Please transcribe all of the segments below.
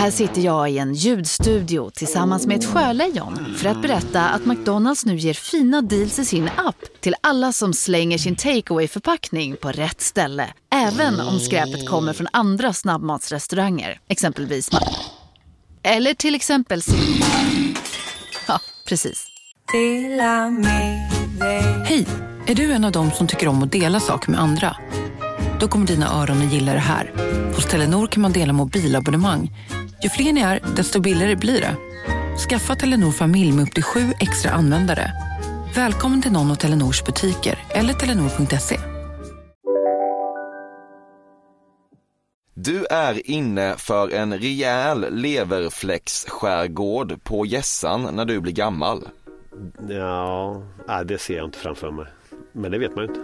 Här sitter jag i en ljudstudio tillsammans med ett sjölejon för att berätta att McDonalds nu ger fina deals i sin app till alla som slänger sin takeaway förpackning på rätt ställe. Även om skräpet kommer från andra snabbmatsrestauranger, exempelvis Ma- Eller till exempel Ja, precis. Hej! Är du en av dem som tycker om att dela saker med andra? Då kommer dina öron att gilla det här. Hos Telenor kan man dela mobilabonnemang. Ju fler ni är, desto billigare blir det. Skaffa Telenor familj med upp till sju extra användare. Välkommen till någon av Telenors butiker eller telenor.se. Du är inne för en rejäl leverfläcksskärgård på Gässan när du blir gammal. Ja, det ser jag inte framför mig. Men det vet man ju inte.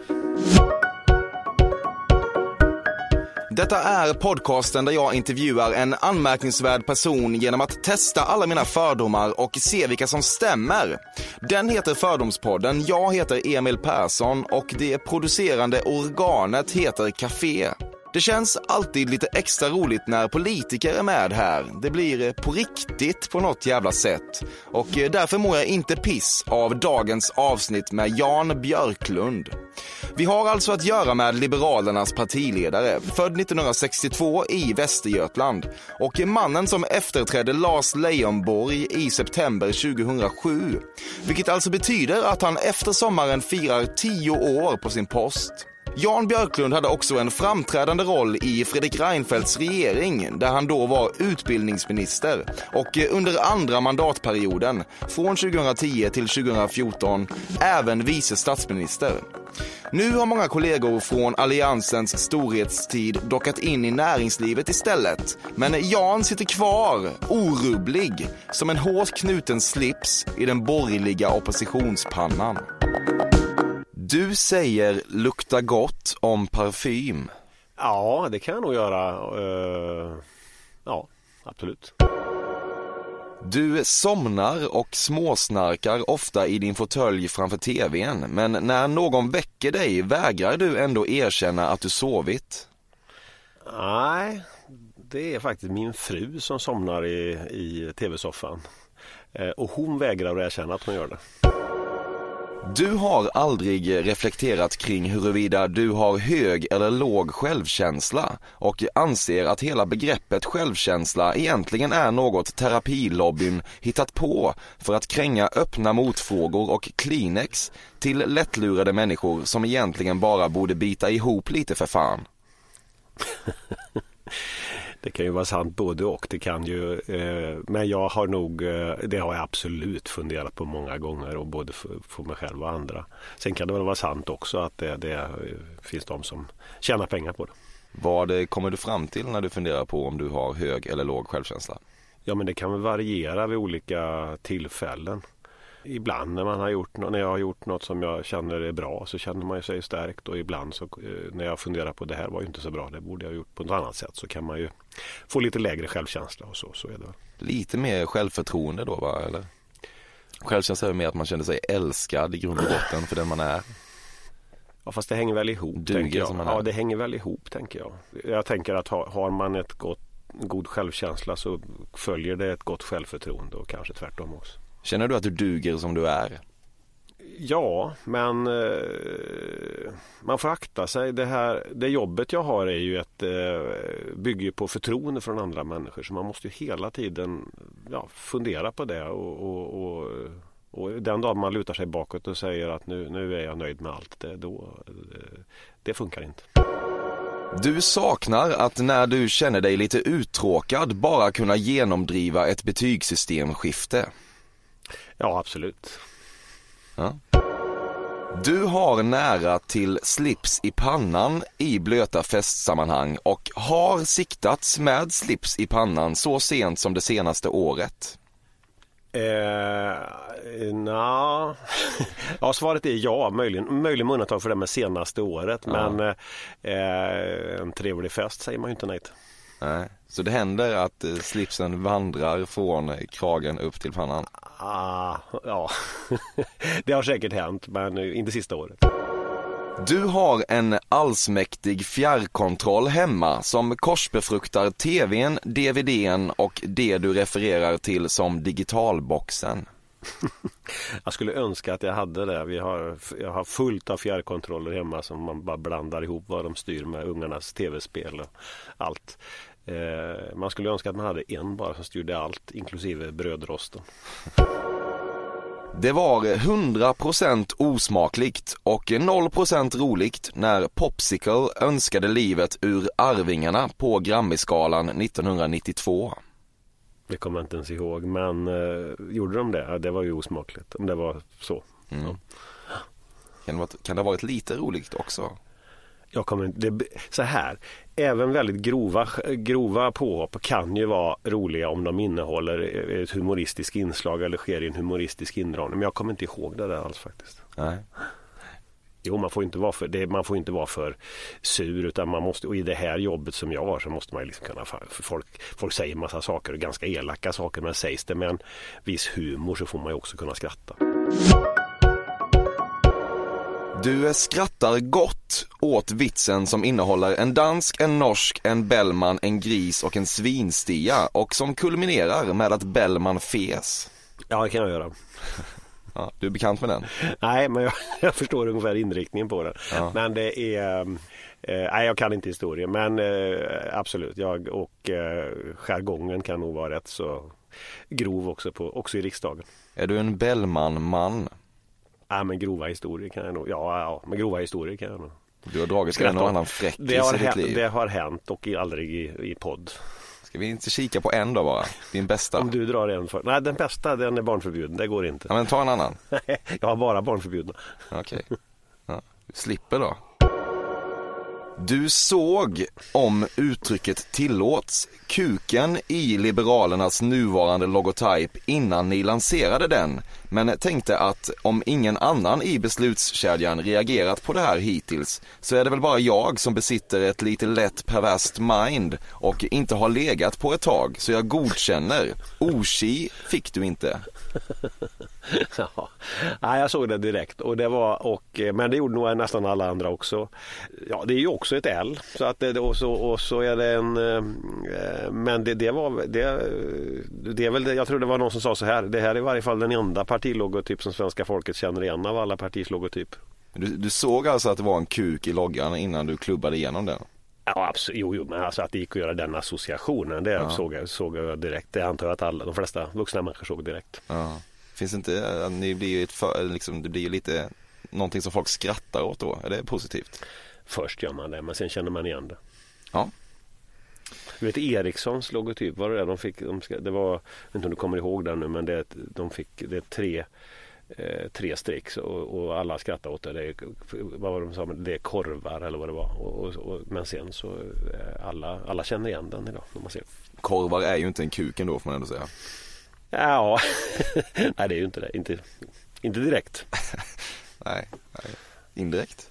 Detta är podcasten där jag intervjuar en anmärkningsvärd person genom att testa alla mina fördomar och se vilka som stämmer. Den heter Fördomspodden, jag heter Emil Persson och det producerande organet heter Café. Det känns alltid lite extra roligt när politiker är med här. Det blir eh, på riktigt på något jävla sätt. Och eh, därför mår jag inte piss av dagens avsnitt med Jan Björklund. Vi har alltså att göra med Liberalernas partiledare, född 1962 i Västergötland och mannen som efterträdde Lars Leijonborg i september 2007. Vilket alltså betyder att han efter sommaren firar tio år på sin post. Jan Björklund hade också en framträdande roll i Fredrik Reinfeldts regering där han då var utbildningsminister och eh, under andra mandatperioden från 2010 till 2014 även vice statsminister. Nu har många kollegor från Alliansens storhetstid dockat in i näringslivet istället. Men Jan sitter kvar, orubblig, som en hårt knuten slips i den borgerliga oppositionspannan. Du säger lukta gott om parfym. Ja, det kan jag nog göra. Eh, ja, absolut. Du somnar och småsnarkar ofta i din fåtölj framför tvn, men när någon väcker dig vägrar du ändå erkänna att du sovit. Nej, det är faktiskt min fru som somnar i, i tv-soffan. Eh, och hon vägrar att erkänna att hon gör det. Du har aldrig reflekterat kring huruvida du har hög eller låg självkänsla och anser att hela begreppet självkänsla egentligen är något terapilobbyn hittat på för att kränga öppna motfrågor och Kleenex till lättlurade människor som egentligen bara borde bita ihop lite för fan. Det kan ju vara sant både och. Det kan ju, eh, men jag har nog, eh, det har jag absolut funderat på många gånger och både för, för mig själv och andra. Sen kan det väl vara sant också att det, det eh, finns de som tjänar pengar på det. Vad kommer du fram till när du funderar på om du har hög eller låg självkänsla? Ja men det kan väl variera vid olika tillfällen. Ibland när man har gjort när jag har gjort något som jag känner är bra så känner man sig stärkt och ibland så eh, när jag funderar på det här var ju inte så bra, det borde jag ha gjort på något annat sätt så kan man ju få lite lägre självkänsla och så, så är det. Lite mer självförtroende då va, eller? Självkänsla är mer att man känner sig älskad i grund och botten för den man är. Ja fast det hänger väl ihop. Duger tänker jag. som man är. Ja det hänger väl ihop tänker jag. Jag tänker att ha, har man ett gott, god självkänsla så följer det ett gott självförtroende och kanske tvärtom också. Känner du att du duger som du är? Ja, men eh, man får akta sig. Det, här, det jobbet jag har är ju ett, eh, bygger på förtroende från andra människor. Så man måste ju hela tiden ja, fundera på det. Och, och, och, och den dagen man lutar sig bakåt och säger att nu, nu är jag nöjd med allt. Det, då, eh, det funkar inte. Du saknar att när du känner dig lite uttråkad bara kunna genomdriva ett betygssystemskifte. Ja, absolut. Ja. Du har nära till slips i pannan i blöta festsammanhang och har siktats med slips i pannan så sent som det senaste året. Eh, na. ja, svaret är ja, möjligen, möjligen med undantag för det med senaste året. Ja. Men eh, en trevlig fest säger man ju inte nej till. Nej. Så det händer att eh, slipsen vandrar från kragen upp till pannan. Ah, ja, det har säkert hänt men inte sista året. Du har en allsmäktig fjärrkontroll hemma som korsbefruktar tvn, dvdn och det du refererar till som digitalboxen. Jag skulle önska att jag hade det. Vi har, jag har fullt av fjärrkontroller hemma som man bara blandar ihop vad de styr med ungarnas tv-spel och allt. Eh, man skulle önska att man hade en bara som styrde allt, inklusive brödrosten. Det var 100% osmakligt och 0% roligt när Popsicle önskade livet ur Arvingarna på Grammisgalan 1992. Det kommer jag inte ens ihåg, men eh, gjorde de det? Ja, det var ju osmakligt om det var så. Mm. Ja. Kan, det, vara- kan det ha varit lite roligt också? Jag kommer inte, det, så här, även väldigt grova, grova påhopp kan ju vara roliga om de innehåller ett humoristiskt inslag eller sker i en humoristisk inramning. Men jag kommer inte ihåg det där alls faktiskt. Nej. Jo, man får inte vara för, det, man får inte vara för sur utan man måste, och i det här jobbet som jag har så måste man liksom kunna, för folk, folk säger massa saker och ganska elaka saker men sägs det med en viss humor så får man ju också kunna skratta. Du skrattar gott åt vitsen som innehåller en dansk, en norsk, en Bellman, en gris och en svinstia och som kulminerar med att Bellman fes. Ja, det kan jag göra. Ja, du är bekant med den? Nej, men jag, jag förstår ungefär inriktningen på den. Ja. Men det är... Eh, nej, jag kan inte historien, men eh, absolut. Jag och eh, jargongen kan nog vara rätt så grov också, på, också i riksdagen. Är du en Bellman-man? Nej, men grova historier kan jag nog. Ja, ja men grova historier kan jag nog. Du har dragit en och annan fräckis Det har, i ditt hänt, liv. det har hänt och aldrig i, i podd. Ska vi inte kika på en då bara? Din bästa? Om du drar en för... Nej, den bästa den är barnförbjuden. Det går inte. Ja men ta en annan. jag har bara barnförbjudna. Okej. Ja, du slipper då. Du såg, om uttrycket tillåts, kuken i Liberalernas nuvarande logotyp innan ni lanserade den, men tänkte att om ingen annan i beslutskedjan reagerat på det här hittills så är det väl bara jag som besitter ett lite lätt perverst mind och inte har legat på ett tag, så jag godkänner. Oshi fick du inte. Ja, Nej, jag såg det direkt och det var och eh, men det gjorde nog nästan alla andra också. Ja, det är ju också ett L så att det, och så och så är det en eh, eh, men det, det var det, det är väl det, jag tror det var någon som sa så här. Det här är i varje fall den enda partilogotyp som svenska folket känner igen av alla partiers logotyp. Du, du såg alltså att det var en kuk i loggan innan du klubbade igenom den? Ja, absolut. Jo, jo, men alltså att det gick att göra den associationen, det såg, jag, såg jag direkt. Det antar jag att alla, de flesta vuxna människor såg direkt. Ja. Finns inte, ni blir ju för, liksom, det blir ju lite någonting som folk skrattar åt då, är det positivt? Först gör man det, men sen känner man igen det. Ja. Du vet Ericssons logotyp, var det det? De fick, de ska, det var, jag vet inte om du kommer ihåg den nu, men det, de fick det är tre, eh, tre streck och, och alla skrattade åt det. det är, vad var de sa? Det är korvar eller vad det var. Och, och, och, men sen så eh, alla, alla känner igen den idag. När man ser. Korvar är ju inte en kuk ändå får man ändå säga. Ja, nej det är ju inte det. Inte, inte direkt. Nej, nej. indirekt.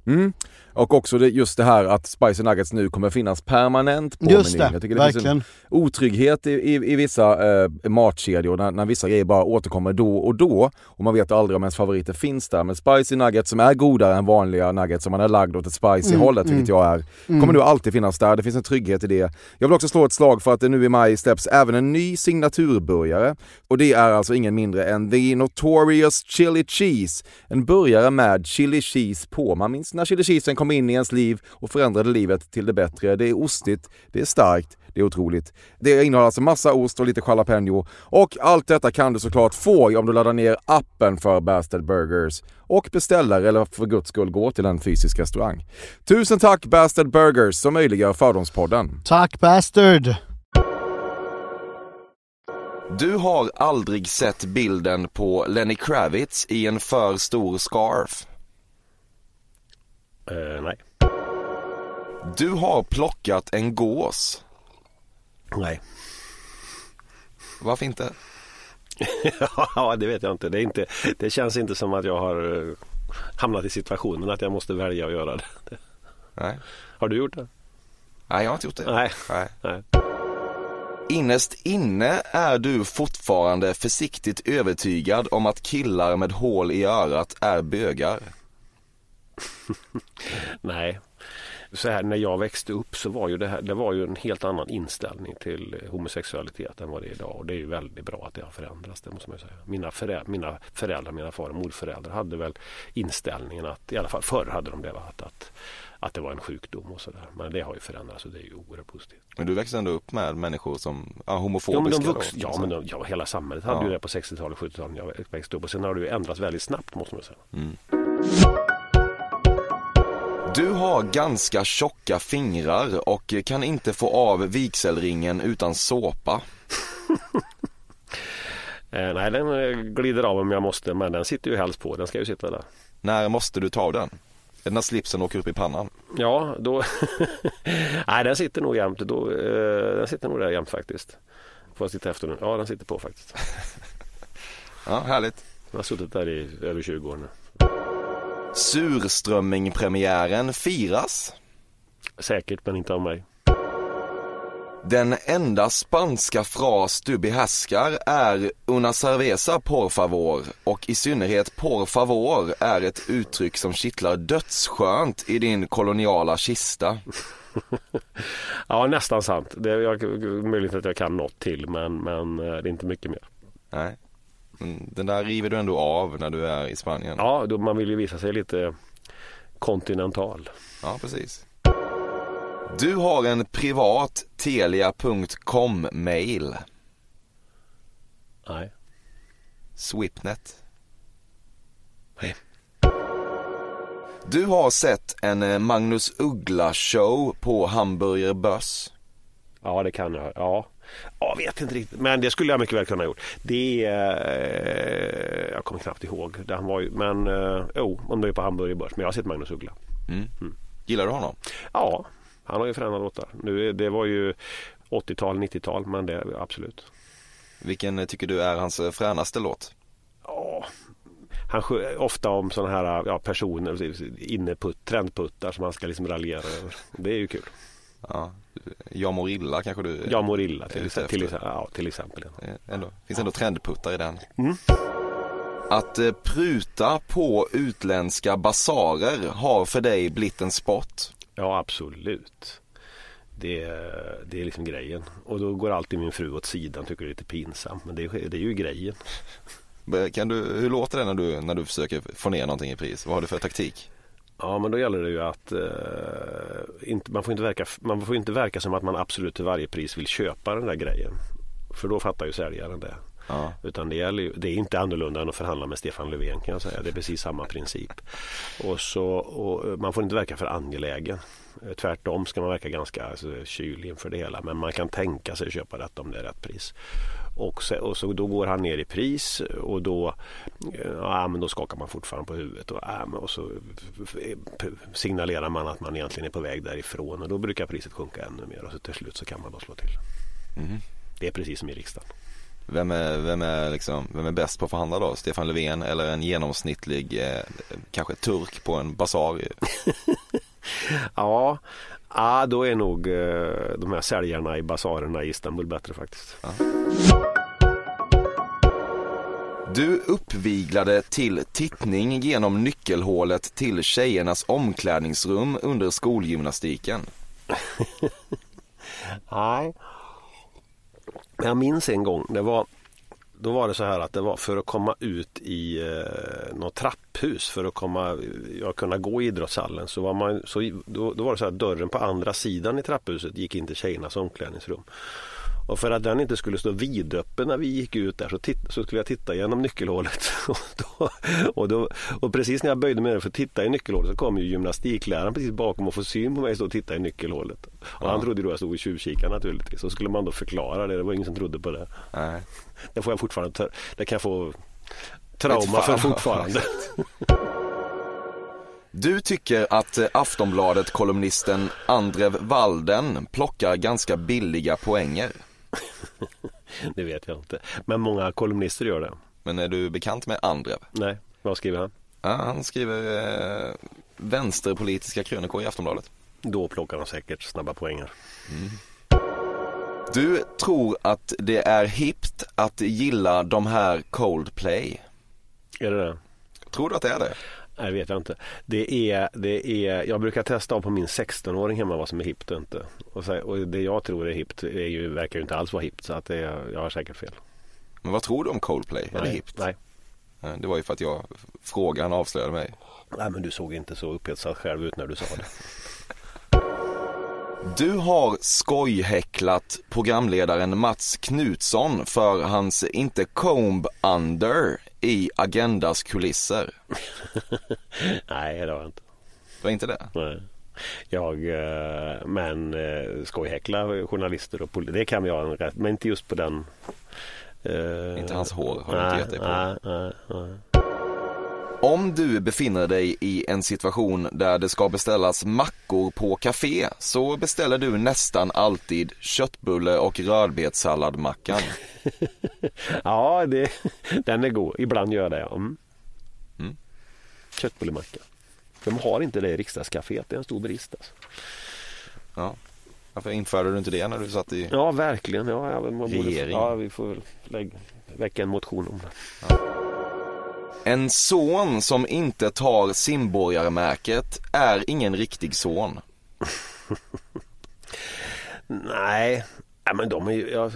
Mm. Och också det, just det här att Spicy Nuggets nu kommer finnas permanent på just menyn. Det, Jag tycker det verkligen. finns en otrygghet i, i, i vissa eh, matkedjor när, när vissa grejer bara återkommer då och då och man vet aldrig om ens favoriter finns där. Men Spicy Nuggets som är godare än vanliga nuggets som man är lagd åt ett spicy mm, hållet, vilket mm. jag är, kommer mm. nu alltid finnas där. Det finns en trygghet i det. Jag vill också slå ett slag för att det nu i maj släpps även en ny signaturburgare och det är alltså ingen mindre än The Notorious Chili Cheese. En burgare med chili cheese på. Man minns när chili cheesen kom in i ens liv och förändrade livet till det bättre. Det är ostigt, det är starkt, det är otroligt. Det innehåller alltså massa ost och lite jalapeno. Och allt detta kan du såklart få om du laddar ner appen för Bastard Burgers och beställer eller för guds skull går till en fysisk restaurang. Tusen tack Bastard Burgers som möjliggör Fördomspodden. Tack Bastard! Du har aldrig sett bilden på Lenny Kravitz i en för stor scarf? Uh, nej. Du har plockat en gås? Nej. Varför inte? ja, det vet jag inte. Det, inte. det känns inte som att jag har uh, hamnat i situationen att jag måste välja att göra det. Nej. Har du gjort det? Nej, jag har inte gjort det. Nej. Nej. Nej. Innerst inne är du fortfarande försiktigt övertygad om att killar med hål i örat är bögar. Nej, så här, när jag växte upp så var ju det här, det var ju en helt annan inställning till homosexualitet än vad det är idag. Och det är ju väldigt bra att det har förändrats, det måste man säga. Mina, föräldrar, mina föräldrar, mina far och morföräldrar hade väl inställningen att, i alla fall förr hade de det, att, att, att det var en sjukdom och sådär. Men det har ju förändrats och det är ju oerhört positivt. Men du växte ändå upp med människor som, ja, Ja, men homofobiska de då? ja, men de, ja, hela samhället hade Ja. ju det på 60-talet, 70-talet när jag växte upp. Och sen har det ju ändrats väldigt snabbt måste man säga. Du har ganska tjocka fingrar och kan inte få av vigselringen utan såpa. Eh, nej, den eh, glider av om jag måste, men den sitter ju helst på. Den ska ju sitta där. När måste du ta av den? Är det när slipsen åker upp i pannan? Ja, då... nej, den sitter nog jämt. Då, eh, den sitter nog där jämt faktiskt. Får jag titta efter nu? Ja, den sitter på faktiskt. Ja, härligt. Den har suttit där i över 20 år nu. Surströmmingpremiären firas. Säkert, men inte av mig. Den enda spanska fras du behärskar är una cerveza por favor och i synnerhet por favor är ett uttryck som kittlar dödsskönt i din koloniala kista. Ja, nästan sant. Det är möjligt att jag kan något till, men, men eh, det är inte mycket mer. Nej. Men Den där river du ändå av när du är i Spanien. Ja, då, man vill ju visa sig lite kontinental. Ja, precis. Du har en privat telia.com mail. Nej. Swipnet. Nej. Du har sett en eh, Magnus Uggla show på Hamburger Börs. Ja, det kan jag. Ja. Jag vet inte riktigt, men det skulle jag mycket väl kunna ha gjort. Det eh, Jag kommer knappt ihåg. Det han var ju, men eh, jo, om det är på Hamburger Börs. Men jag har sett Magnus Uggla. Gillar du honom? Ja, han har ju fräna låtar. Nu, det var ju 80-tal, 90-tal, men det absolut. Vilken eh, tycker du är hans eh, fränaste låt? Ja, han sjö, ofta om sådana här ja, personer, inneputt, trendputtar som han ska liksom raljera över. Det är ju kul. Ja, jag mår illa kanske du Jag mår illa till, till, exempel, ja, till exempel. ja. Eh, ändå, finns ändå trendputtar i den. Mm. Att eh, pruta på utländska basarer har för dig blivit en sport. Ja, absolut. Det, det är liksom grejen. Och då går alltid min fru åt sidan tycker det är lite pinsamt. Men det är, det är ju grejen. Kan du, hur låter det när du, när du försöker få ner någonting i pris? Vad har du för taktik? Ja, men då gäller det ju att eh, inte, man, får inte verka, man får inte verka som att man absolut till varje pris vill köpa den där grejen. För då fattar ju säljaren det. Ja. Utan det, gäller ju, det är inte annorlunda än att förhandla med Stefan Löfven kan jag säga. Det är precis samma princip. Och så, och man får inte verka för angelägen. Eh, Tvärtom ska man verka ganska alltså, kylig inför det hela. Men man kan tänka sig att köpa detta om det är rätt pris. Och så, och så då går han ner i pris och då, eh, ja, men då skakar man fortfarande på huvudet. Och, ja, och så signalerar man att man egentligen är på väg därifrån. Och då brukar priset sjunka ännu mer. Och så till slut så kan man då slå till. Det är precis som i riksdagen. Vem är, vem, är liksom, vem är bäst på att förhandla då? Stefan Löfven eller en genomsnittlig, eh, kanske turk på en basar? Ja, ja då är nog eh, de här säljarna i basarerna i Istanbul bättre faktiskt. Du uppviglade till tittning genom nyckelhålet till tjejernas omklädningsrum under skolgymnastiken. Nej. Jag minns en gång, det var, då var det så här att det var för att komma ut i eh, något trapphus för att komma, ja, kunna gå i idrottshallen så var man, så, då, då var det så här att dörren på andra sidan i trapphuset gick in till tjejernas omklädningsrum. Och för att den inte skulle stå vidöppen när vi gick ut där så, titt, så skulle jag titta genom nyckelhålet. Och, då, och, då, och precis när jag böjde mig ner för att titta i nyckelhålet så kom ju gymnastikläraren precis bakom och få syn på mig stå och titta i nyckelhålet. Och han trodde då jag stod och tjuvkikade naturligtvis. Så skulle man då förklara det. Det var ingen som trodde på det. Nej. Det får jag fortfarande, ta- det kan jag få trauma för fortfarande. Du tycker att eh, Aftonbladet-kolumnisten Andrev Walden plockar ganska billiga poänger. det vet jag inte. Men många kolumnister gör det. Men är du bekant med Andrev? Nej, vad skriver han? Ja, han skriver eh, vänsterpolitiska krönikor i Aftonbladet. Då plockar de säkert snabba poänger. Du tror att det är hippt att gilla de här Coldplay. Är det det? Tror du att det är det? Nej, det vet jag inte. Det är, det är, jag brukar testa av på min 16-åring hemma vad som är hippt och inte. Och, så, och det jag tror är hippt är ju, verkar ju inte alls vara hippt så att det, jag har säkert fel. Men vad tror du om Coldplay? Är det Nej, hippt? Nej. Nej, Det var ju för att jag frågan avslöjade mig. nej, men du såg inte så upphetsad själv ut när du sa det. Du har skojhäcklat programledaren Mats Knutsson för hans inte comb under i Agendas kulisser. nej, det har jag inte. Det var inte det? Nej. Jag, eh, men eh, skojhäckla journalister och det kan jag rätt, men inte just på den. eh, Inte hans hår har du inte gett dig på. nej, nej, nej. Om du befinner dig i en situation där det ska beställas mackor på café så beställer du nästan alltid köttbulle och rödbetssalladmackan. Ja, det, den är god. Ibland gör jag det. ja. Mm. Mm. Köttbullemacka. De har inte det i riksdagscaféet. Det är en stor brist. Alltså. Ja. Varför införde du inte det när du satt i... Ja, verkligen. Ja, ja, man borde, ja, vi får väl lägga, väcka en motion om det. En son som inte tar simborgarmärket är ingen riktig son. Nej, ja, men de är ju, jag,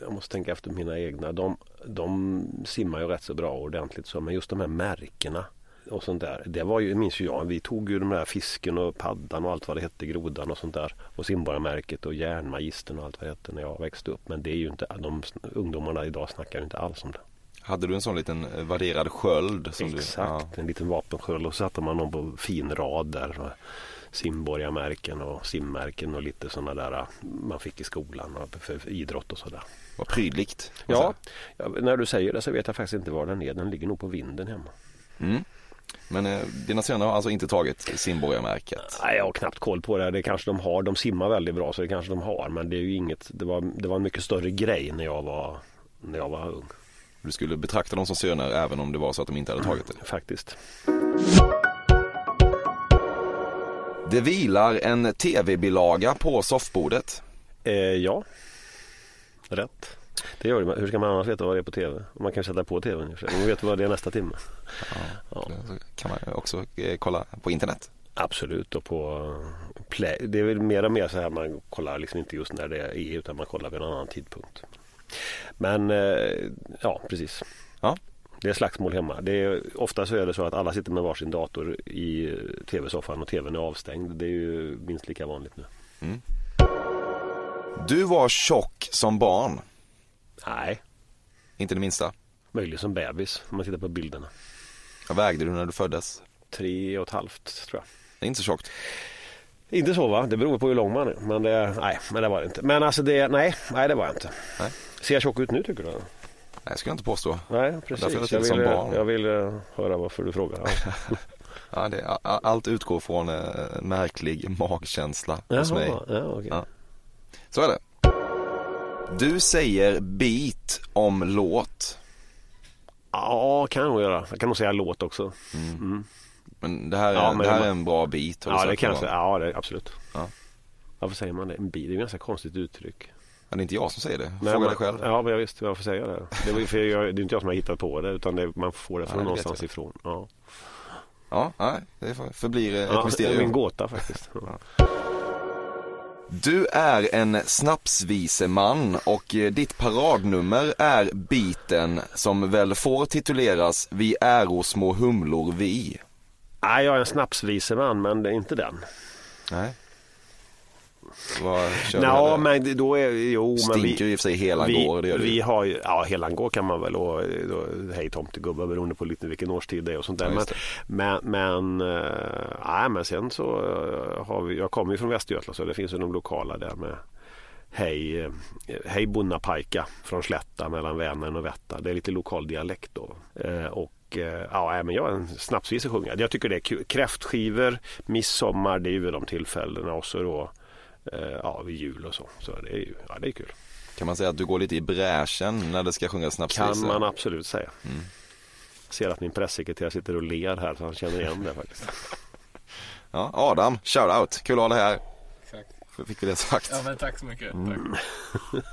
jag måste tänka efter mina egna. De, de simmar ju rätt så bra och ordentligt så, men just de här märkena och sånt där. Det var ju, minns ju jag, vi tog ju de där fisken och paddan och allt vad det hette, grodan och sånt där. Och simborgarmärket och järnmagistern och allt vad det hette när jag växte upp. Men det är ju inte, de ungdomarna idag snackar ju inte alls om det. Hade du en sån liten eh, värderad sköld? Som Exakt, Du, en liten vapensköld och så satte man dem på fin rad där. Simborgarmärken och simmärken och lite sådana där äh, man fick i skolan för idrott och sådär. ja, vad prydligt. Ja, ja, när du säger det så vet jag faktiskt inte var den är. Den ligger nog på vinden hemma. Mm. Men eh, dina söner har alltså inte tagit simborgarmärket? Nej, jag har knappt koll på det. Det kanske de har. De simmar väldigt bra så det kanske de har. Men det är ju inget. Det var, det var en mycket större grej när jag var, när jag var ung. Du skulle betrakta dem som söner även om det var så att de inte hade tagit det? Faktiskt. Det vilar en tv-bilaga på soffbordet. Eh, ja, rätt. Det gör det. Hur ska man annars veta vad det är på tv? Man kan sätta på tvn i och för sig. Man vet vad det är nästa timme. Ja. Så kan man också eh, kolla på internet. Absolut och på eh, play. Det är väl mer och mer så här man kollar liksom inte just när det är utan man kollar vid en annan tidpunkt. Men eh, ja, precis. Ja. Det är slagsmål hemma. Det är, ofta så är det så att alla sitter med varsin dator i tv-soffan och tvn är avstängd. Det är ju minst lika vanligt nu. Du var tjock som barn. Nej, Inte det minsta. möjligen som bebis om man tittar på bilderna. Vad vägde du när du föddes? Tre och ett halvt tror jag. Det är inte så tjockt. Inte så va? Det beror på hur lång man är. Men det, nej, men det var det inte. Men alltså det, nej, nej det var jag inte. Nej. Ser jag tjock ut nu tycker du? Nej, jag skulle inte påstå. Nej, precis. det Jag som vill, jag vill eh, höra varför du frågar. Ja. Ja, det, allt utgår från eh, en märklig magkänsla hos mig. ja, okej. Ja. Så är det. Du säger beat om låt. Ja, kan jag nog göra. Jag kan nog säga låt också. Men det här är, Ja, men det här är en bra beat. har Ja, det kanske. Ja, det, absolut. Ja. Varför säger man det? En bil, det är ett ganska konstigt uttryck. Ja, det är inte jag som säger det. Fråga man- dig själv. Ja, men jag visste varför säger jag det. Det, för jag, det är inte jag som har hittat på det utan det, man får det Ja, från vet någonstans ifrån. Ja. Ja, nej, det för- förblir ett Ja, det är mysterium. en gåta faktiskt. Ja. Du är en snapsviseman och eh, ditt paradnummer är biten som väl får tituleras Vi äro små humlor vi. Nej, jag är en snapsviseman men det är inte den. Nej. Vad kör Ja, du men då är jo, men Stinker vi, i och för sig helan vi, vi har ju, ja helan går kan man väl och då, hej tomtegubbar beroende på lite vilken årstid det är och sånt där. Ja, men, men, men, nej, men sen så eh, har vi, jag kommer ju från Västergötland så det finns ju de lokala där med Hej, eh, hej Bunnapajka från Slätta mellan Vänern och Vätta. Det är lite lokal dialekt då. Eh, och eh, ja, men jag är en snapsvise sjungare. Jag tycker det är kul. Kräftskivor, midsommar, det är ju de tillfällena och så då eh, ja, vid jul och så. Så det är ju, ja det är kul. Kan man säga att du går lite i bräschen när det ska sjungas snapsvisor? Kan man absolut säga. Jag ser att min pressekreterare sitter och ler här så han känner igen det faktiskt. Ja, Adam, shout out. Kul att ha dig här. Exakt. Fick vi det sagt. Ja men tack så mycket. Tack.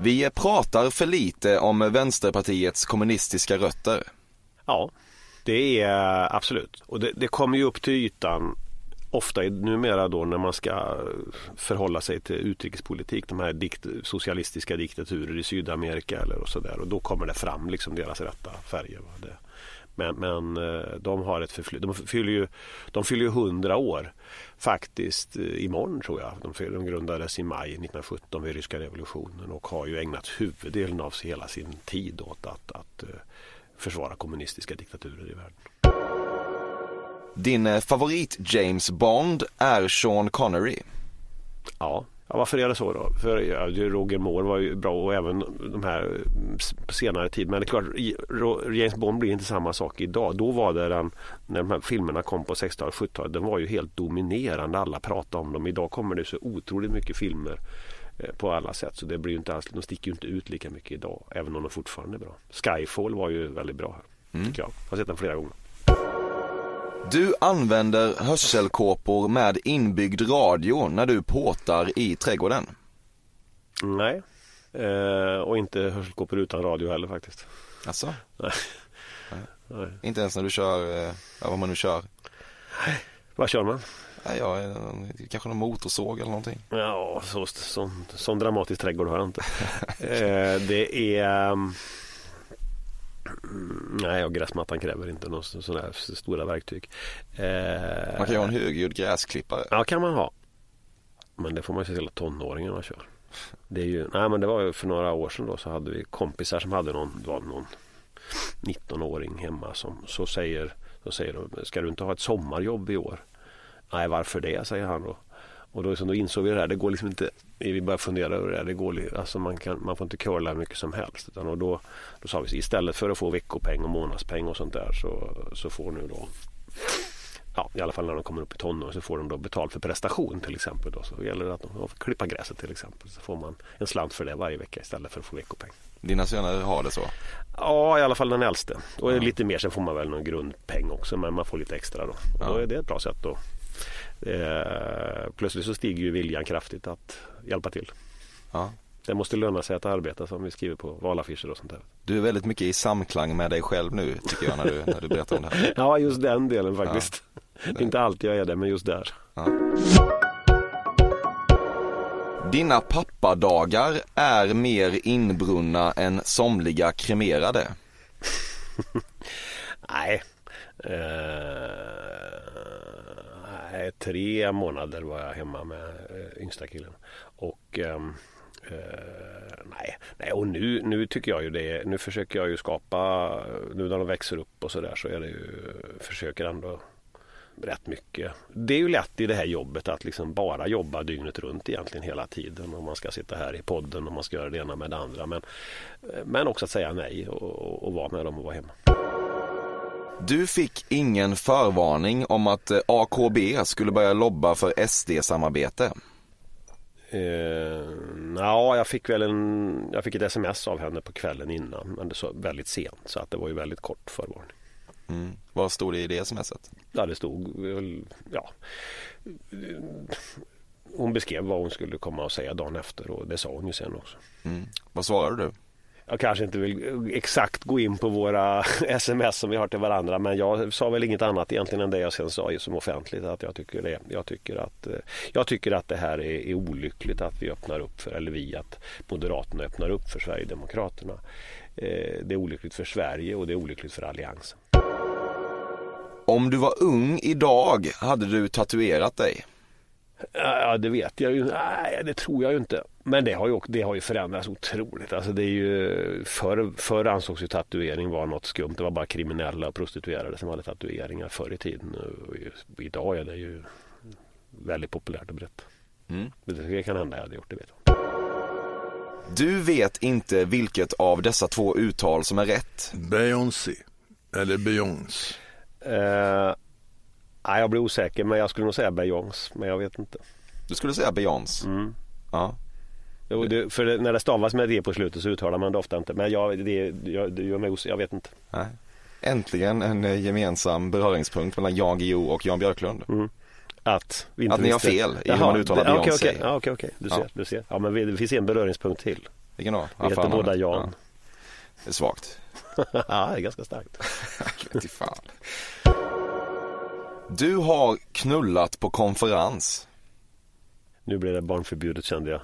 Vi pratar för lite om Vänsterpartiets kommunistiska rötter. Ja, Det är eh, absolut. Och det, det kommer ju upp till ytan ofta numera då när man ska förhålla sig till utrikespolitik, de här dikt, socialistiska diktaturer i Sydamerika eller och sådär och då kommer det fram liksom deras rätta färger. Det, men, men eh, de har ett förflutet. De fyller ju, de fyller ju 100 år faktiskt eh, imorgon tror jag. De, de grundades i maj 1917 vid ryska revolutionen och har ju ägnat huvuddelen av hela sin tid åt att, att eh, försvara kommunistiska diktaturer i världen. Din favorit James Bond är Sean Connery. Ja, Ja, varför är det så då? För ja, Roger Moore var ju bra och även de här på senare tid. Men det är klart, James Bond blir inte samma sak idag. Då var det den, när de här filmerna kom på 60-talet, 70-talet, den var ju helt dominerande. Alla pratade om dem. Idag kommer det så otroligt mycket filmer eh, på alla sätt. Så det blir ju inte alls, de sticker ju inte ut lika mycket idag. Även om de fortfarande är bra. Skyfall var ju väldigt bra här. Mm. Jag. jag har sett den flera gånger. Du använder hörselkåpor med inbyggd radio när du påtar i trädgården? Nej, eh, och inte hörselkåpor utan radio heller faktiskt. Alltså? Nej. Nej. Inte ens när du kör, eh, vad man nu kör? Nej. Vad kör man? Nej, ja, kanske någon motorsåg eller någonting. Ja, så, sån, sån dramatisk trädgård har jag inte. eh, det är Mm, nej, och gräsmattan kräver inte några sådana stora verktyg. Eh, man kan ju ha en högljudd gräsklippare. Ja, kan man ha. Men det får man ju se till att tonåringarna kör. Det är ju, nej men det var ju för några år sedan då så hade vi kompisar som hade någon, det var någon 19-åring hemma som så säger, så säger de, ska du inte ha ett sommarjobb i år? Nej, varför det? säger han då. Och då, liksom, då insåg vi det här, det går liksom inte, vi började fundera över det här, det går, alltså man, kan, man får inte curla hur mycket som helst. Utan, och då, då sa vi istället för att få veckopeng och månadspeng och sånt där så, så får nu då Ja, i alla fall när de kommer upp i tonåren så får de då betalt för prestation till exempel. Då. Så gäller det att de får klippa gräset till exempel. Så får man en slant för det varje vecka istället för att få veckopeng. Dina söner har det så? Ja, i alla fall den äldste. Och ja. lite mer, sen får man väl någon grundpeng också men man får lite extra då. Och ja. då är det ett bra sätt att Eh, plötsligt så stiger ju viljan kraftigt att hjälpa till. Ja. Det måste löna sig att arbeta som vi skriver på valaffischer och sånt där. Du är väldigt mycket i samklang med dig själv nu tycker jag när du, när du berättar om det här. ja, just den delen faktiskt. Ja. Inte alltid jag är det, men just där. Ja. Dina pappadagar är mer inbrunna än somliga kremerade. Nej. Uh nej, tre månader var jag hemma med eh, yngsta killen. Och ehm, Uh, nej, nej, och nu, nu tycker jag ju det. Nu försöker jag ju skapa, nu när de växer upp och sådär så är det ju, försöker ändå rätt mycket. Det är ju lätt i det här jobbet att liksom bara jobba dygnet runt egentligen hela tiden. Om man ska sitta här i podden och man ska göra det ena med det andra. Men, eh, men också att säga nej och, och vara med dem och vara hemma. Du fick ingen förvarning om att eh, AKB skulle börja lobba för SD-samarbete. Uh, ja, jag fick väl en, jag fick ett sms av henne på kvällen innan, men det så väldigt sent så att det var ju väldigt kort förvarning. Mm. Vad stod det i det smset? Ja, det stod ja. Hon beskrev vad hon skulle komma och säga dagen efter och det sa hon ju sen också. Mm. Vad svarade du? Jag kanske inte vill exakt gå in på våra sms som vi har till varandra men jag sa väl inget annat egentligen än det jag sen sa som offentligt att jag tycker det. Jag tycker att, eh, jag tycker att det här är, är olyckligt att vi öppnar upp för, eller vi, att Moderaterna öppnar upp för Sverigedemokraterna. Eh, det är olyckligt för Sverige och det är olyckligt för Alliansen. Om du var ung idag, hade du tatuerat dig? Ja, det vet jag ju. Nej, det tror jag ju inte. Men det har ju, det har ju förändrats otroligt. Alltså det är ju, förr, förr ansågs ju tatuering vara något skumt. Det var bara kriminella och prostituerade som hade tatueringar förr i tiden. Och idag är det ju väldigt populärt och brett. Mm. Det kan hända jag hade gjort, det vet jag. Du vet inte vilket av dessa två uttal som är rätt. Beyoncé eller Beyoncé. Uh, Nej, jag blir osäker men jag skulle nog säga Beyoncé, men jag vet inte. Du skulle säga Beyoncé? Mm. Ja. Jo, det, för när det stavas med det på slutet så uttalar man det ofta inte. Men jag, det, jag, det gör mig osäker, jag vet inte. Nej. Äntligen en eh, gemensam beröringspunkt mellan Jan Guillou och Jan Björklund. Mm. Att, vi inte att ni har fel i hur man uttalar Beyoncé. Okej, okay, okay. okay, Du, ser, ja. du ser. Ja, men det finns en beröringspunkt till. Vilken då? Vi heter båda Jan. Ja. Det är svagt. ja, det är ganska starkt. fan. Du har knullat på konferens. Nu blir det barnförbjudet kände jag.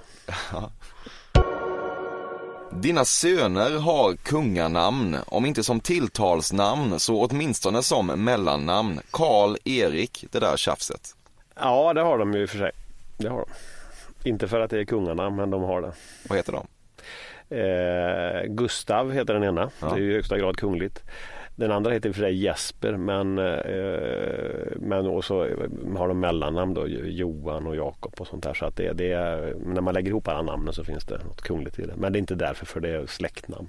Dina söner har kunganamn, om inte som tilltalsnamn så åtminstone som mellannamn. Karl, Erik, det där tjafset. Ja, det har de ju i och för sig. Det har de. Inte för att det är kungarna, men de har det. Vad heter de? Eh, Gustav heter den ena. Ja. Det är ju i högsta grad kungligt. Den andra heter i och för sig Jesper men, eh, men och så eh, har de mellannamn då Johan och Jakob och sånt där. Så att det, det är, när man lägger ihop alla namnen så finns det något kungligt i det. Men det är inte därför för det är släktnamn.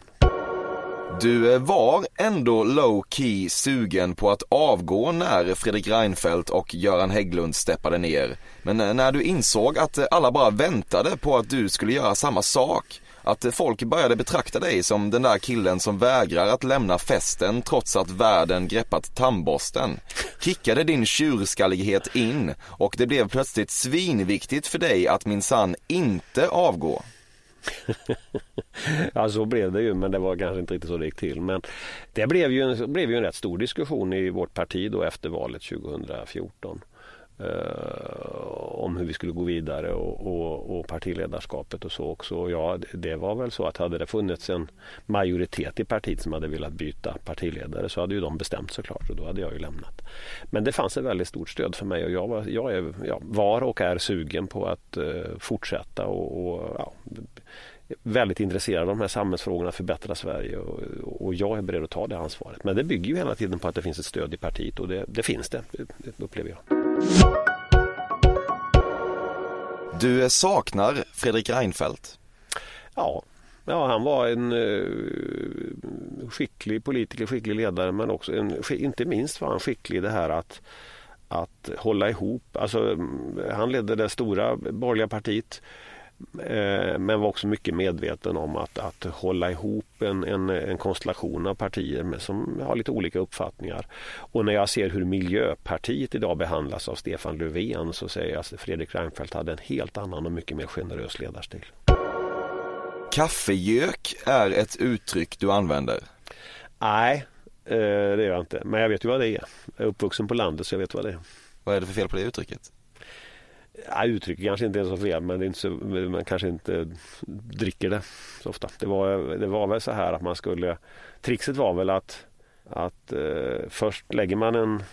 Du eh, var ändå low key sugen på att avgå när Fredrik Reinfeldt och Göran Hägglund steppade ner. Men eh, när du insåg att alla bara väntade på att du skulle göra samma sak att folk började betrakta dig som den där killen som vägrar att lämna festen trots att världen greppat tandborsten. Kickade din tjurskallighet in och det blev plötsligt svinviktigt för dig att minsann inte avgå. ja så blev det ju men det var kanske inte riktigt så det gick till. Men det blev ju en, blev ju en rätt stor diskussion i vårt parti då efter valet 2014. Eh, om hur vi skulle gå vidare och, och, och, partiledarskapet och så också. ja, det var väl så att hade det funnits en majoritet i partiet som hade velat byta partiledare så hade ju de bestämt såklart och då hade jag ju lämnat. Men det fanns ett väldigt stort stöd för mig och jag var, jag är, ja, var och är sugen på att eh, fortsätta och, och ja, väldigt intresserad av de här samhällsfrågorna, förbättra Sverige och, och, jag är beredd att ta det ansvaret. Men det bygger ju hela tiden på att det finns ett stöd i partiet och det, det finns det, det upplever jag. Du saknar Fredrik Reinfeldt? Ja, ja han var en uh, skicklig politiker, skicklig ledare men också en, inte minst var han skicklig i det här att att hålla ihop. Alltså, han ledde det stora borgerliga partiet men var också mycket medveten om att, att hålla ihop en, en, en konstellation av partier med, som har lite olika uppfattningar. Och när jag ser hur Miljöpartiet idag behandlas av Stefan Löfven så säger jag att Fredrik Reinfeldt hade en helt annan och mycket mer generös ledarstil. Kaffegök är ett uttryck du använder? Nej, eh, det gör jag inte. Men jag vet ju vad det är. Jag är uppvuxen på landet så jag vet vad det är. Vad är det för fel på det uttrycket? Ja, uttrycket kanske inte är så fel men det är inte så, man kanske inte dricker det så ofta. Det var, det var väl så här att man skulle Trixet var väl att, att eh, först lägger man en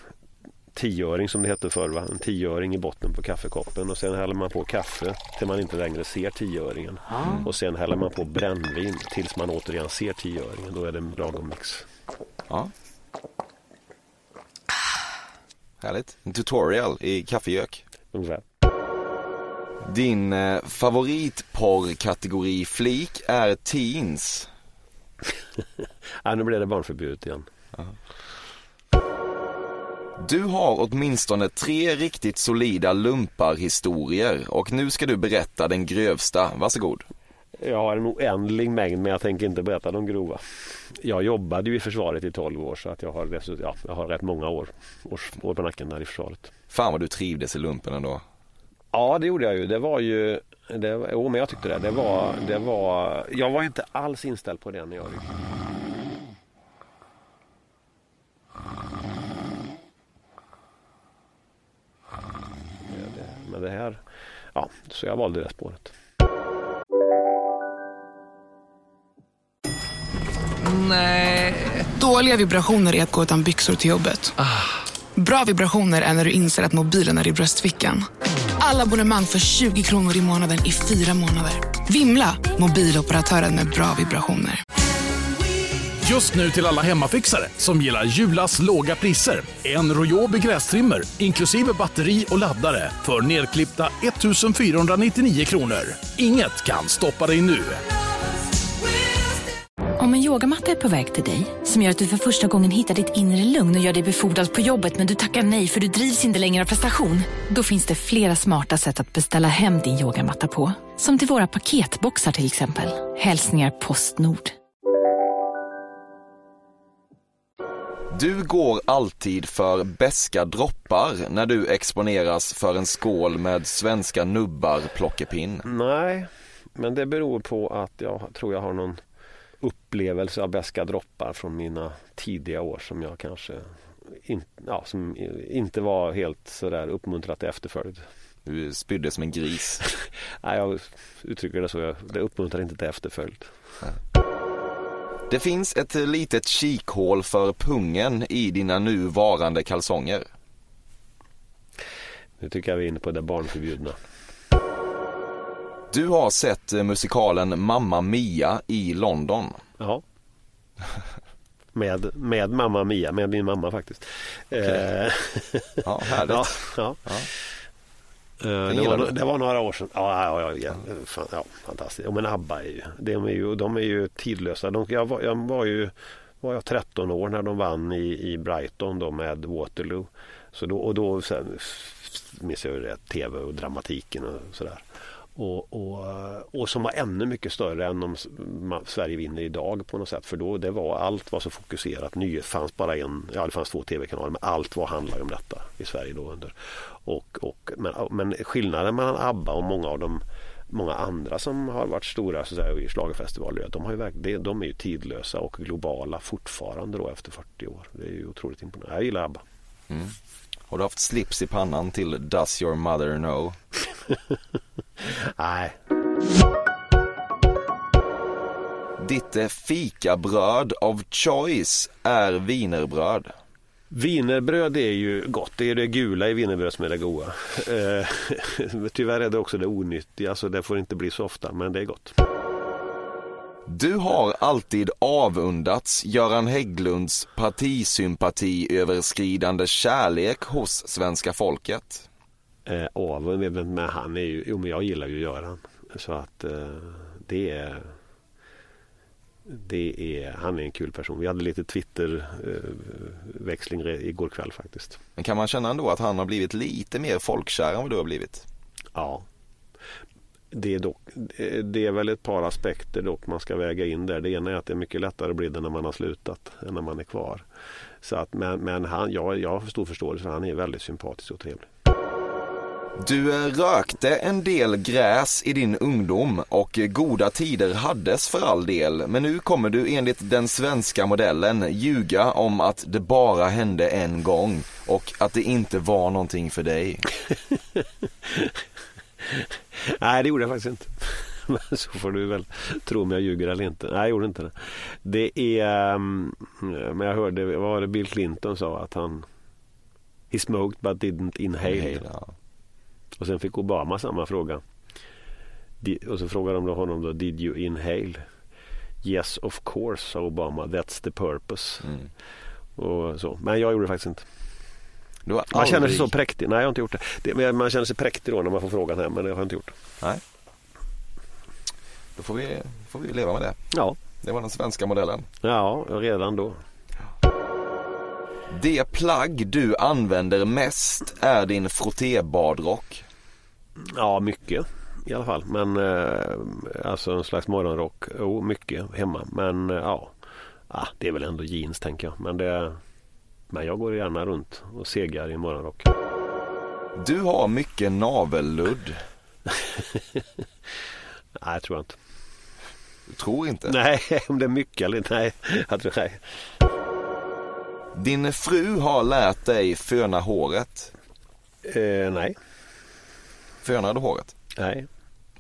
tioöring som det hette förr, va? en tioöring i botten på kaffekoppen och sen häller man på kaffe till man inte längre ser tioöringen. Mm. Och sen häller man på brännvin tills man återigen ser tioöringen. Då är det en lagom mix. Ja. Härligt. En tutorial i kaffegök. Ungefär. Din eh, favoritporrkategori-flik är teens. ja, nu blev det barnförbjudet igen. Aha. Du har åtminstone tre riktigt solida lumparhistorier och nu ska du berätta den grövsta. Varsågod. Jag har en oändlig mängd men jag tänker inte berätta de grova. Jag jobbade ju i försvaret i 12 år så att jag har, ja, jag har rätt många år, års, år på nacken där i försvaret. Fan vad du trivdes i lumpen ändå. Ja det gjorde jag ju. Det var ju, det, jo men jag tyckte det. Det var, det var, jag var inte alls inställd på det när jag. Men det här, ja, så jag valde det spåret. Nej. Dåliga vibrationer är att gå utan byxor till jobbet. Ah. Bra vibrationer är när du inser att mobilen är i bröstfickan alla abonnemang för 20 kronor i månaden i fyra månader. Vimla! Mobiloperatören med bra vibrationer. Just nu till alla hemmafixare som gillar Julas låga priser. En Royobi grästrimmer inklusive batteri och laddare för nedklippta 1 499 kronor. Inget kan stoppa dig nu. Om en yogamatta är på väg till dig, som gör att du för första gången hittar ditt inre lugn och gör dig befordrad på jobbet men du tackar nej för du drivs inte längre av prestation. Då finns det flera smarta sätt att beställa hem din yogamatta på. Som till våra paketboxar till exempel. Hälsningar Postnord. Du går alltid för beska droppar när du exponeras för en skål med svenska nubbar plockepinn. Nej, men det beror på att jag tror jag har någon upplevelse av beska droppar från mina tidiga år som jag kanske in, ja, som inte var helt sådär uppmuntrat till efterföljd. Du spydde som en gris. Nej, jag uttrycker det så. Jag, det uppmuntrar inte till efterföljd. Det finns ett litet kikhål för pungen i dina nuvarande kalsonger. Nu tycker jag vi är inne på det barnförbjudna. Du har sett musikalen Mamma Mia i London. Ja. Med, med mamma Mia, med min mamma faktiskt. Okay. Eh, ja, härligt. Ja, ja. ja. Uh, det, var, det, var, några år sedan. Ja, ja, ja, ja, fan, ja fantastiskt. Men ABBA är ju, de är ju, de är ju tidlösa. De, jag, var, jag var ju var jag 13 år när de vann i, i Brighton då med Waterloo. Så då, och då sen, minns jag ju det, tv och dramatiken och sådär. Och, och, och som var ännu mycket större än om Sverige vinner idag på något sätt. För då det var allt var så fokuserat. Nyhet fanns bara en, ja det fanns två tv-kanaler men allt var handlade om detta i Sverige då under. Och, och, men, men skillnaden mellan ABBA och många av de många andra som har varit stora så säga, i schlagerfestivaler de, har ju, de är ju tidlösa och globala fortfarande då efter 40 år. Det är ju otroligt imponerande. Jag gillar ABBA. Mm. Har du haft slips i pannan till Does your mother know? Nej. Ditt fikabröd of choice är vinerbröd. Vinerbröd är ju gott. Det är det gula i vinerbröd som är det goda. Eh, tyvärr är det också det onyttiga så det får inte bli så ofta men det är gott. Du har alltid avundats Göran Hägglunds partisympati-överskridande kärlek hos svenska folket. Eh, avund, men han är ju, jo men jag gillar ju Göran. Så att eh, det är det är, han är en kul person. Vi hade lite Twitter-växling eh, igår kväll faktiskt. Men kan man känna ändå att han har blivit lite mer folkkär än vad du har blivit? Ja, det är, dock, det är väl ett par aspekter dock man ska väga in där. Det ena är att det är mycket lättare att bli det när man har slutat än när man är kvar. Så att, men men han, ja, jag har stor förståelse för han är väldigt sympatisk och trevlig. Du eh, rökte en del gräs i din ungdom och goda tider hades för all del. Men nu kommer du enligt den svenska modellen ljuga om att det bara hände en gång och att det inte var någonting för dig. Nej, det gjorde jag faktiskt inte. Men så får du väl tro om jag ljuger eller inte. Nej, jag gjorde inte det. Det är, um, men jag hörde, vad var det Bill Clinton sa att han He smoked but didn't inhale. inhale ja. Och sen fick Obama samma fråga. Och så frågade de då honom då, did you inhale? Yes of course, sa Obama. That's the purpose. Mm. Och så. Men jag gjorde det faktiskt inte. Man aldrig... känner sig så präktig. Nej, jag har inte gjort det. det. Man känner sig präktig då när man får frågan här, men det har jag inte gjort. Nej. Då får vi, får vi leva med det. Ja. Det var den svenska modellen. Ja, redan då. Det plagg du använder mest är din frottébadrock. Ja, mycket i alla fall. Men eh, alltså en slags morgonrock. Jo, oh, mycket hemma. Men eh, ja, ah, det är väl ändå jeans tänker jag. Men det men jag går gärna runt och segar i morgonrock. Du har mycket navelludd. nej, jag tror inte. Du tror inte? Nej, om det är mycket eller. Nej, jag tror nej. Din fru har lärt dig föna håret? Eh, nej. Fönar du håret? Nej.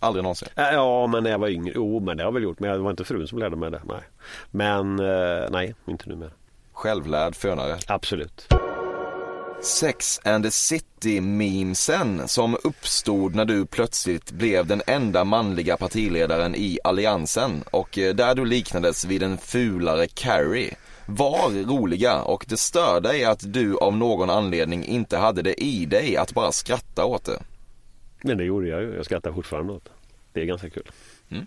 Aldrig någonsin? Ja, men när jag var yngre. Jo, men det har jag väl gjort. Men det var inte frun som lärde mig det. Nej. Men eh, nej, inte numera självlärd fönare. Absolut. Sex and the City-memesen som uppstod när du plötsligt blev den enda manliga partiledaren i alliansen och eh, där du liknades vid en fulare Carrie var roliga och det stör dig att du av någon anledning inte hade det i dig att bara skratta åt det. Men det gjorde jag ju. Jag skrattar fortfarande åt det. Det är ganska kul. Mm.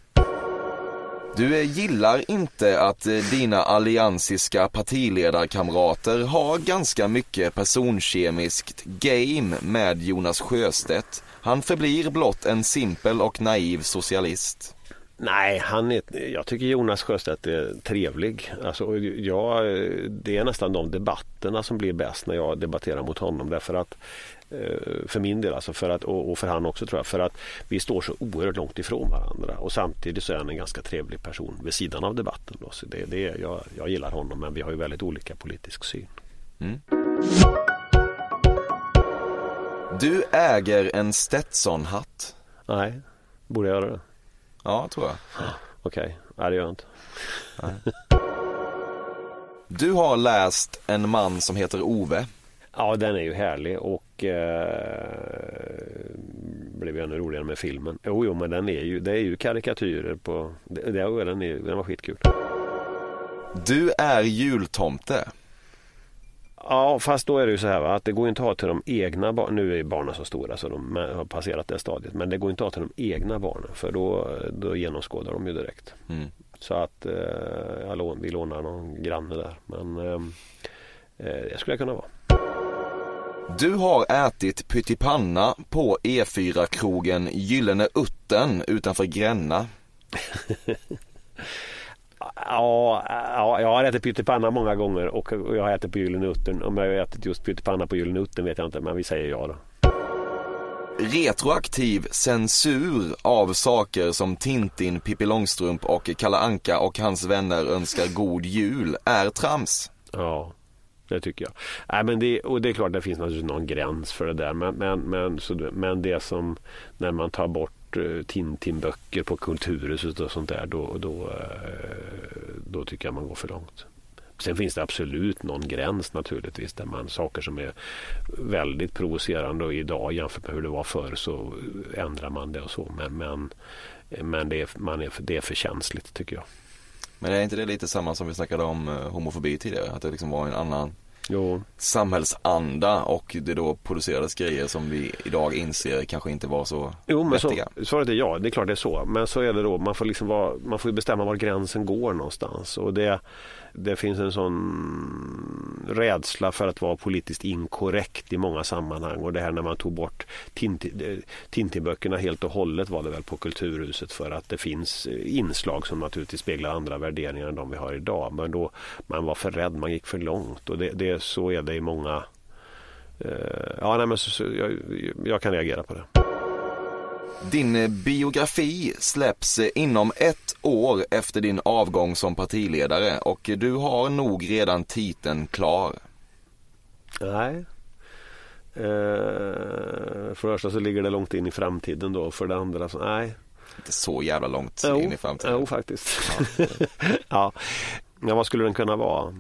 Du gillar inte att eh, dina alliansiska partiledarkamrater har ganska mycket personkemiskt game med Jonas Sjöstedt. Han förblir blott en simpel och naiv socialist. Nej, han är, jag tycker Jonas Sjöstedt är trevlig. Alltså, jag, det är nästan de debatterna som blir bäst när jag debatterar mot honom. Därför att eh, för min del alltså för att, och för han också tror jag. För att vi står så oerhört långt ifrån varandra. Och samtidigt så är han en ganska trevlig person vid sidan av debatten. Då. Så det, det, jag, jag gillar honom men vi har ju väldigt olika politisk syn. Mm. Du äger en Stetson-hatt. Nej, borde jag göra det? Ja, tror jag. Okej, okay. nej det gör jag inte. Nej. Du har läst En man som heter Ove. Ja, den är ju härlig och eh, blev ju ännu roligare med filmen. Jo, jo, men den är ju, det är ju karikatyrer på, det, det, den, är, den var skitkul. Du är jultomte. Ja, fast då är det ju så här va, att det går inte att ha till de egna barnen. Nu är barnen så stora så de har passerat det stadiet. Men det går inte att ha till de egna barnen för då, då genomskådar de ju direkt. Mm. Så att eh, lån, vi lånar någon granne där. Men eh, eh, det skulle jag kunna vara. Du har ätit pyttipanna på E4-krogen Gyllene Utten utanför Gränna. Ja, ja, jag har ätit pyttipanna många gånger och jag har ätit på Gyllene Uttern. Om jag har ätit just pyttipanna på Gyllene Uttern vet jag inte, men vi säger ja då. Retroaktiv censur av saker som Tintin, Pippi Långstrump och Kalle Anka och hans vänner önskar god jul är trams. Ja, det tycker jag. Nej, men det, och det är klart det finns naturligtvis någon gräns för det där. Men, men, men, så, men det som när man tar bort uh, Tintin-böcker på Kulturhuset och sånt där då, då, uh, då tycker jag man går för långt. Sen finns det absolut någon gräns naturligtvis där man saker som är väldigt provocerande och idag jämfört med hur det var förr så ändrar man det och så. Men, men, men det, är, man är, det är för känsligt tycker jag. Men är inte det lite samma som vi snackade om eh, homofobi tidigare? Att det liksom var en annan jo. samhällsanda och det då producerades grejer som vi idag inser kanske inte var så Jo men så, svaret är ja, det är klart det är så. Men så är det då, man får liksom vara, man får bestämma var gränsen går någonstans. Och det det finns en sån rädsla för att vara politiskt inkorrekt i många sammanhang och det här när man tog bort Tintinböckerna eh, helt och hållet var det väl på Kulturhuset för att det finns eh, inslag som naturligtvis speglar andra värderingar än de vi har idag. Men då man var för rädd, man gick för långt och det, det så är det i många eh, Ja, nej, men så, så, jag, jag kan reagera på det. Din eh, biografi släpps eh, inom ett år efter din avgång som partiledare och du har nog redan titeln klar. Nej. Eh, för det första så ligger det långt in i framtiden då. För det andra så nej. Inte så jävla långt jo, in i framtiden. Jo, faktiskt. Ja. ja. ja, vad skulle den kunna vara?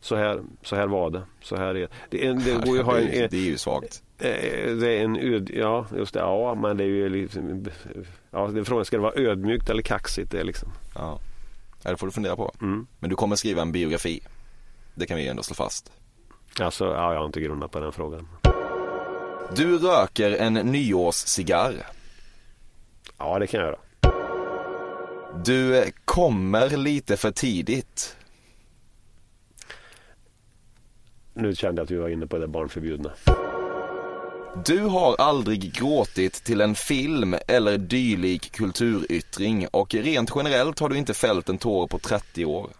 Så här, så här var det. Så här är det. Det, det, går ju ha en, det är ju svagt. Eh, det är en öd, ja just det, ja men det är ju liksom, ja det är frågan, ska det vara ödmjukt eller kaxigt? Det är liksom. Ja, det får du fundera på. Mm. Men du kommer skriva en biografi. Det kan vi ändå slå fast. Alltså, ja, jag har inte grundat på den frågan. Du röker en nyårscigarr. Ja, det kan jag göra. Du kommer lite för tidigt. Nu kände jag att vi var inne på det barnförbjudna. Du har aldrig gråtit till en film eller dylik kulturyttring och rent generellt har du inte fällt en tår på 30 år.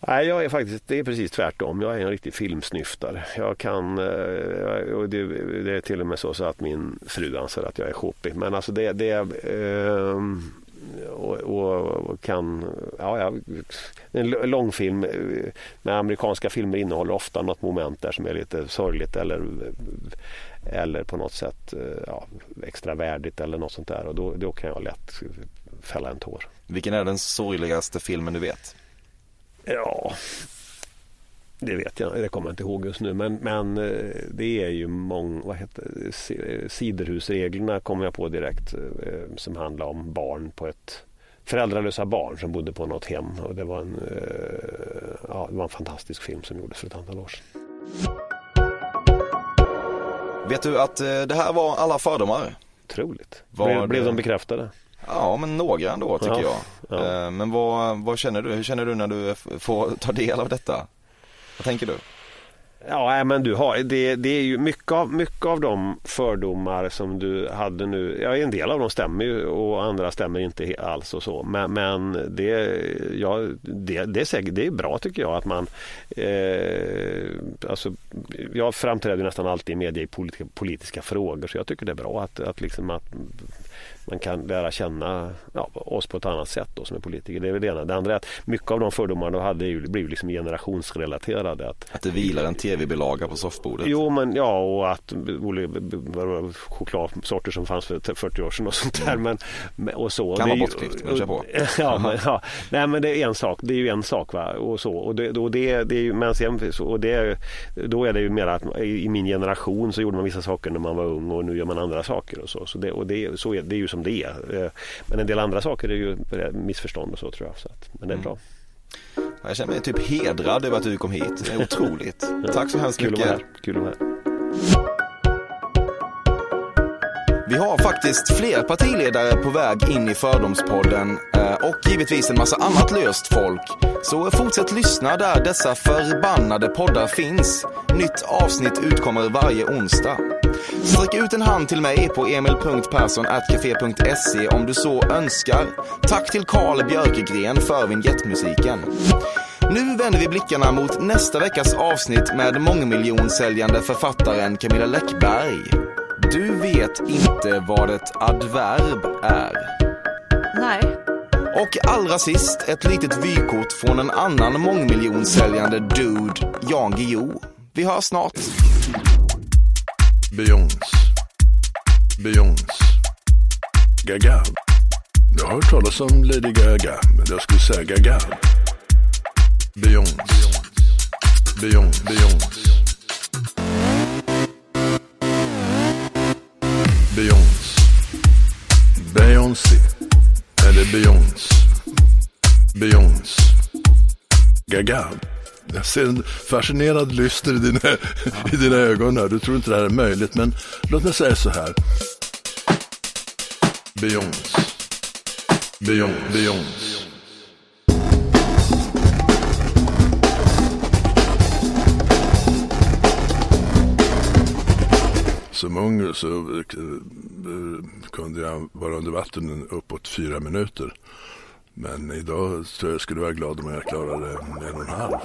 Nej, jag är faktiskt, det är precis tvärtom. Jag är en riktig filmsnyftare. Jag kan, eh, och det, det är till och med så, så att min fru anser att jag är sjåpig. Men alltså det, det eh, och, och, kan, ja, ja, en långfilm med eh, amerikanska filmer innehåller ofta något moment där som är lite sorgligt eller eh, eller på något sätt eh, ja, extra värdigt eller något sånt där och då, då kan jag lätt fälla en tår. Vilken är den sorgligaste filmen du vet? Ja, det vet jag det kommer jag inte ihåg just nu men, men eh, det är ju många, vad heter Siderhusreglerna kommer jag på direkt eh, som handlar om barn på ett föräldralösa barn som bodde på något hem och det var en, ja, det var en fantastisk film som gjordes för ett antal år sedan. Vet du att eh, det här var alla fördomar? Otroligt. Var blev, blev de bekräftade? Ja, men några ändå tycker ja, jag. Ja. Eh, men vad, vad känner du? Hur känner du när du får ta del av detta? Vad tänker du? Ja, men du har, det, det är ju mycket av, mycket av de fördomar som du hade nu. Ja, en del av dem stämmer ju och andra stämmer inte alls och så. Men, men det, ja, det, det, är säkert, det är bra tycker jag att man eh, alltså, Jag framträder nästan alltid i media i politiska, politiska frågor så jag tycker det är bra att, att, liksom att man kan lära känna ja, oss på ett annat sätt då, som är politiker. Det är väl det ena. Det andra är att mycket av de fördomar du hade ju, liksom generationsrelaterade. Att, att det vilar en tv-bilaga på soffbordet? Jo, men ja och att chokladsorter som fanns för 40 år sedan och sånt där. Men, och så. Kan vara bortklippt, men kör på. ja, men, ja. Nej, men det är en sak. Det är ju en sak va? och så. Och det, och det, det är ju, men sen, och det, då är det ju mer att i min generation så gjorde man vissa saker när man var ung och nu gör man andra saker och så. så det, och det, så är, det är ju som det är. Eh, men en del andra saker är ju missförstånd och så tror jag. Så att, men det är mm. bra. Jag känner mig typ hedrad över att du kom hit. Det är otroligt. Tack så hemskt mycket. Kul att vara här. Vi har faktiskt fler partiledare på väg in i Fördomspodden eh, och givetvis en massa annat löst folk. Så fortsätt lyssna där dessa förbannade poddar finns. Nytt avsnitt utkommer varje onsdag. Sträck ut en hand till mig på emil.perssonatcafe.se om du så önskar. Tack till Karl Björkegren för vignettmusiken. Nu vänder vi blickarna mot nästa veckas avsnitt med mångmiljonsäljande författaren Camilla Läckberg. Du vet inte vad ett adverb är. Nej. Och allra sist ett litet vykort från en annan mångmiljonsäljande dude, Jan Guillou. Vi hörs snart. Beyoncé. Beyoncé. Gaga. Jag har hört talas om Lady Gaga, men jag skulle säga Gaga. Beyoncé. Beyoncé. Beyoncé. Beyoncé. Beyoncé. Eller Beyoncé. Beyoncé. Gaga. Jag ser en fascinerad lyster i dina, ja. i dina ögon här. Du tror inte det här är möjligt, men låt mig säga så här. Beyoncé. Beyoncé. Beyoncé. Som ung så eh, kunde jag vara under vatten uppåt fyra minuter. Men idag tror jag skulle vara glad om jag klarade en och en halv.